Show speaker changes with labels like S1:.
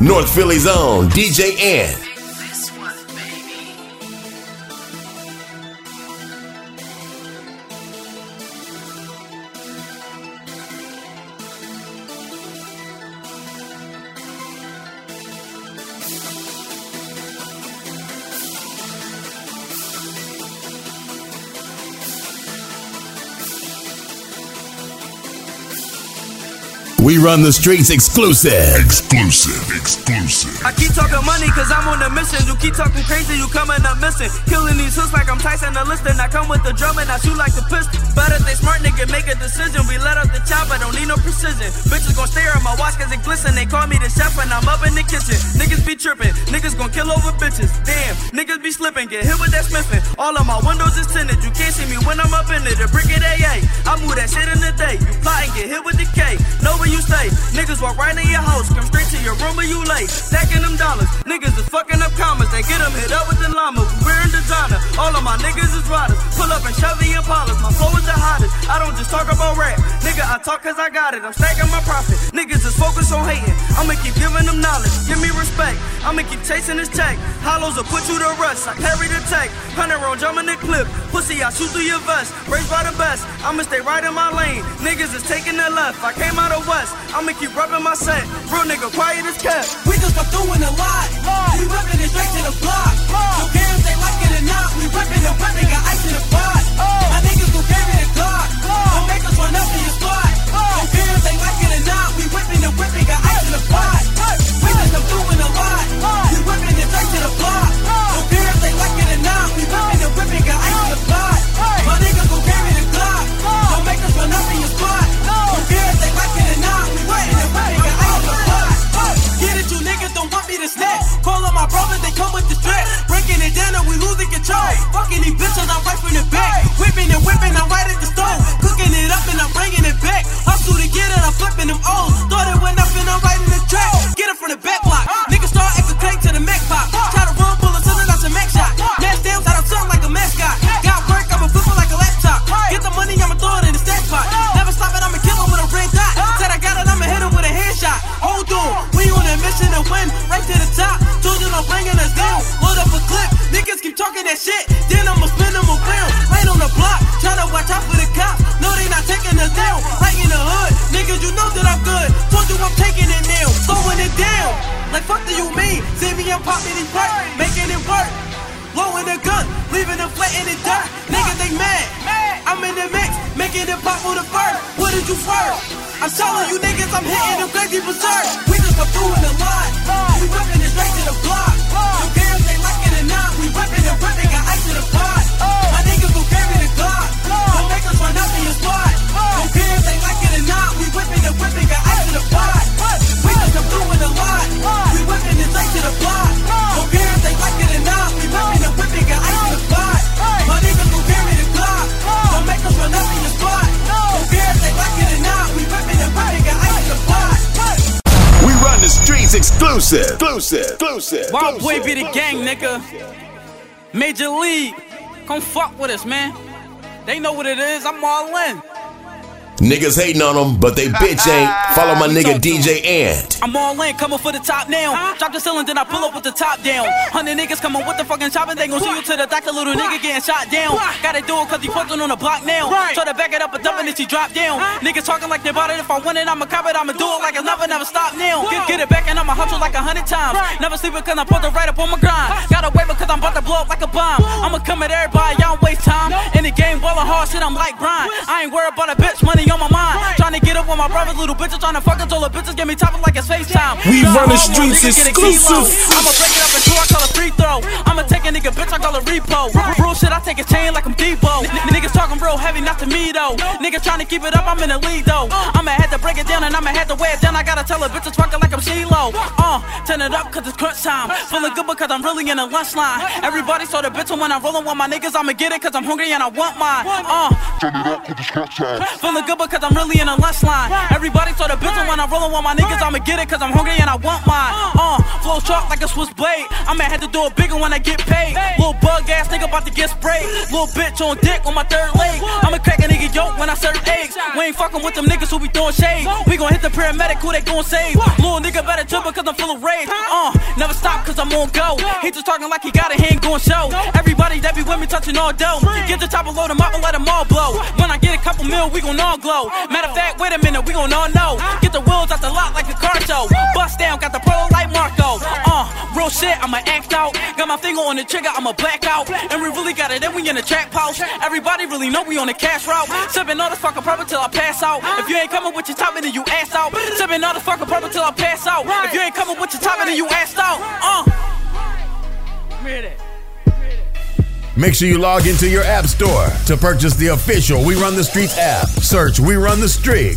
S1: North Philly's own DJ Ant. We run the streets exclusive.
S2: Exclusive, exclusive.
S3: I keep talking money cause I'm on a mission. You keep talking crazy, you coming up missing. Killing these hooks like I'm Tyson the listing. I come with the drum and I shoot like the pistol. But if they smart nigga make a decision, we let up the chop, I don't need no precision. Bitches gon' stare at my watch cause it glisten. They call me the chef and I'm up in the kitchen. Niggas be tripping, niggas gon' kill over bitches. Damn, niggas be slipping, get hit with that smithing. All of my windows is tinted, you can't see me when I'm up in it. The brick of AA, I move that shit in the day. You plot and get hit with the Niggas walk right in your house, come straight to your room where you lay. Stacking them dollars. Niggas is fucking up commas. They get them hit up with the llama. We wearing designer. All of my niggas is riders. Pull up and Chevy Impalas. My flow is the hottest. I don't just talk about rap. Nigga, I talk cause I got it. I'm stacking my profit. Niggas is focused on hating. I'ma keep giving them knowledge. Give me respect. I'ma keep chasing this check. Hollows will put you to rest. I carry the tech. Hundred round jumping the clip. Pussy, I shoot through your vest. Raised by the best. I'ma stay right in my lane. Niggas is taking the left. I came out of. I'ma keep rubbing my set. Real nigga, quiet as cat.
S4: We just got doing a lot. We whipping it straight to the block. Don't care if they like it or not. We whipping and whipping, that shit. Then I'ma spin them around. Right on the block, tryna watch out for the cops. No, they not taking us down. Right in the hood, niggas, you know that I'm good. Told you I'm taking it now, slowing it down. Like fuck do you mean? See me, I'm popping it work, making it work. Blowing the gun, leaving them flat in the dirt. Niggas, they mad. I'm in the mix, making it pop on the first. What did you swerve? I'm telling you niggas, I'm hitting them crazy berserk. We just go through in the line. We whipping it straight to the
S1: exclusive. Exclusive. Exclusive.
S5: Wild boy be the gang, nigga. Major League. Come fuck with us, man. They know what it is. I'm all in.
S1: Niggas hating on them, but they bitch ain't. Follow my nigga DJ Ant.
S5: I'm all in, coming for the top now. Drop the ceiling, then I pull up with the top down. Hundred niggas coming with the fucking chopper, they gon' see you to the doctor, little nigga getting shot down. Gotta do it cause he posting on the block now. Try to back it up and dump it, and she drop down. Niggas talking like they bought it, if I want it, I'ma cop it, I'ma do it like it's never, never stop now. Get, get it back and I'ma hustle like a hundred times. Never sleep because I'm put it right up on my grind. Gotta wait because I'm about to blow up like a bomb. I'ma come at everybody, y'all hard shit, I'm like Brian. I ain't worried about a bitch, money on my mind. Trying to get up with my brothers, little bitches trying to fuck all the bitches get me topping like it's FaceTime.
S6: We run the streets
S5: a
S6: exclusive.
S5: I'ma break it up in two, I call a free throw. I'ma take a nigga, bitch, I call it repo. Real shit, I take his chain like I'm Depot. Niggas talking real heavy, not to me though. Niggas trying to keep it up, I'm in the lead though. Uh. I'ma have to break it down and I'ma have to wear it down. I gotta tell a bitch it's fucking like I'm CeeLo. Uh, turn it up cause it's crunch time. Feeling good because I'm really in a lunch line. Everybody saw the bitch when I'm rolling with my niggas, I'ma get it cause I'm hungry and I want mine. Uh, turn it up 'cause it's crunch time. feeling good because I'm really in a lunch line. Everybody saw the bitch when I'm rolling with my niggas, I'ma get it cause I'm hungry and I want mine. Uh, flow sharp like
S4: like a Swiss blade. I'ma have to do it bigger when I get paid. Little bug ass nigga about to get sprayed. Little bitch on dick on my third leg. I'ma crack a nigga yoke when I serve eggs. We ain't fucking with them niggas who be throwing shade. We gon' hit the paramedic who they gon' save. Little nigga better jump cause I'm full of rage. Uh, never stop cause I'm on go. He just talking like he got a hand gon' show. Everybody that be with me touching all dough. Get the top and load them up and let them all blow. When I get a couple mil, we gon' all glow. Matter of fact, wait a minute, we gon' all know. Get the wheels out the lot like a car show. Bust down, got the pro like Marco. Uh, real shit, I'ma act out. Got my finger on the trigger, I'ma black out. And we really got it, then we in the track pouch. Everybody really know we on the cash route. Sippin' all this fucking purple till I pass out. If you ain't coming with your top, then you ass out. Sippin' all this fucking purple till I pass out. If you ain't coming with your top, then you assed out. Uh.
S1: Make sure you log into your app store to purchase the official We Run the Streets app. Search We Run the Street.